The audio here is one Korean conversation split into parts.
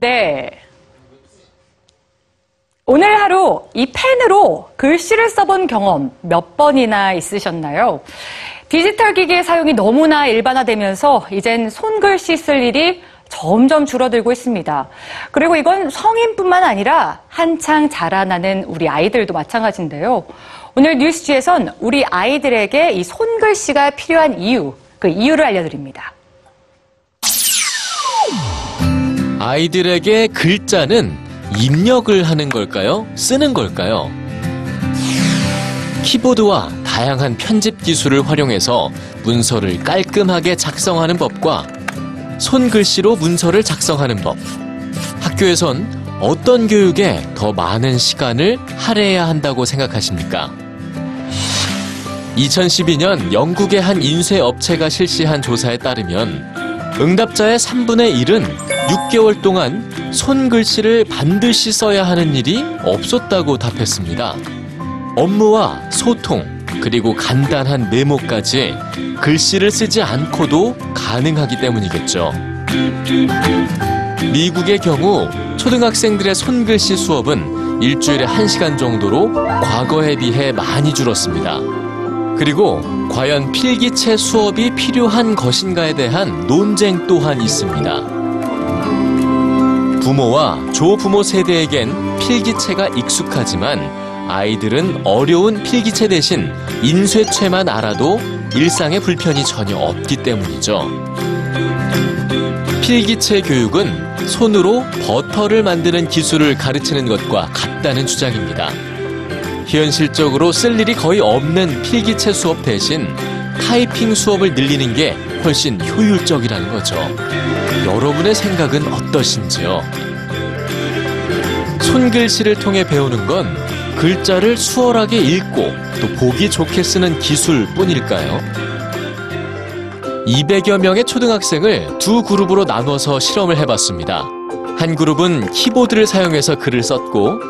네. 오늘 하루 이 펜으로 글씨를 써본 경험 몇 번이나 있으셨나요? 디지털 기기의 사용이 너무나 일반화되면서 이젠 손글씨 쓸 일이 점점 줄어들고 있습니다. 그리고 이건 성인뿐만 아니라 한창 자라나는 우리 아이들도 마찬가지인데요. 오늘 뉴스지에선 우리 아이들에게 이 손글씨가 필요한 이유, 그 이유를 알려드립니다. 아이들에게 글자는 입력을 하는 걸까요? 쓰는 걸까요? 키보드와 다양한 편집 기술을 활용해서 문서를 깔끔하게 작성하는 법과 손글씨로 문서를 작성하는 법. 학교에선 어떤 교육에 더 많은 시간을 할애해야 한다고 생각하십니까? 2012년 영국의 한 인쇄 업체가 실시한 조사에 따르면 응답자의 3분의 1은 6개월 동안 손글씨를 반드시 써야 하는 일이 없었다고 답했습니다. 업무와 소통, 그리고 간단한 메모까지 글씨를 쓰지 않고도 가능하기 때문이겠죠. 미국의 경우 초등학생들의 손글씨 수업은 일주일에 1시간 정도로 과거에 비해 많이 줄었습니다. 그리고 과연 필기체 수업이 필요한 것인가에 대한 논쟁 또한 있습니다. 부모와 조부모 세대에겐 필기체가 익숙하지만 아이들은 어려운 필기체 대신 인쇄체만 알아도 일상의 불편이 전혀 없기 때문이죠. 필기체 교육은 손으로 버터를 만드는 기술을 가르치는 것과 같다는 주장입니다. 현실적으로 쓸 일이 거의 없는 필기체 수업 대신 타이핑 수업을 늘리는 게 훨씬 효율적이라는 거죠. 여러분의 생각은 어떠신지요? 손글씨를 통해 배우는 건 글자를 수월하게 읽고 또 보기 좋게 쓰는 기술 뿐일까요? 200여 명의 초등학생을 두 그룹으로 나눠서 실험을 해봤습니다. 한 그룹은 키보드를 사용해서 글을 썼고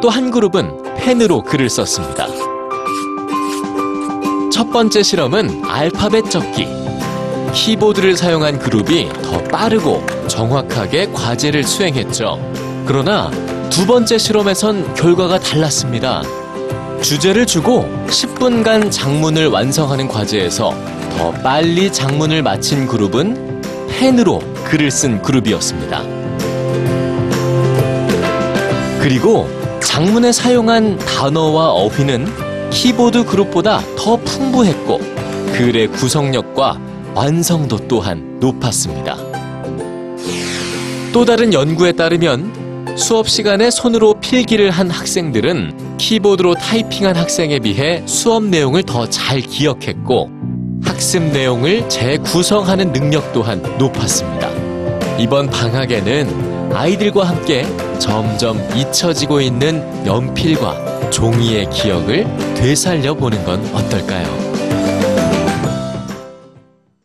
또 한 그룹은 펜으로 글을 썼습니다. 첫 번째 실험은 알파벳 적기. 키보드를 사용한 그룹이 더 빠르고 정확하게 과제를 수행했죠. 그러나 두 번째 실험에선 결과가 달랐습니다. 주제를 주고 10분간 장문을 완성하는 과제에서 더 빨리 장문을 마친 그룹은 펜으로 글을 쓴 그룹이었습니다. 그리고 장문에 사용한 단어와 어휘는 키보드 그룹보다 더 풍부했고 글의 구성력과 완성도 또한 높았습니다. 또 다른 연구에 따르면 수업 시간에 손으로 필기를 한 학생들은 키보드로 타이핑한 학생에 비해 수업 내용을 더 잘 기억했고 학습 내용을 재구성하는 능력 또한 높았습니다. 이번 방학에는 아이들과 함께 점점 잊혀지고 있는 연필과 종이의 기억을 되살려 보는 건 어떨까요?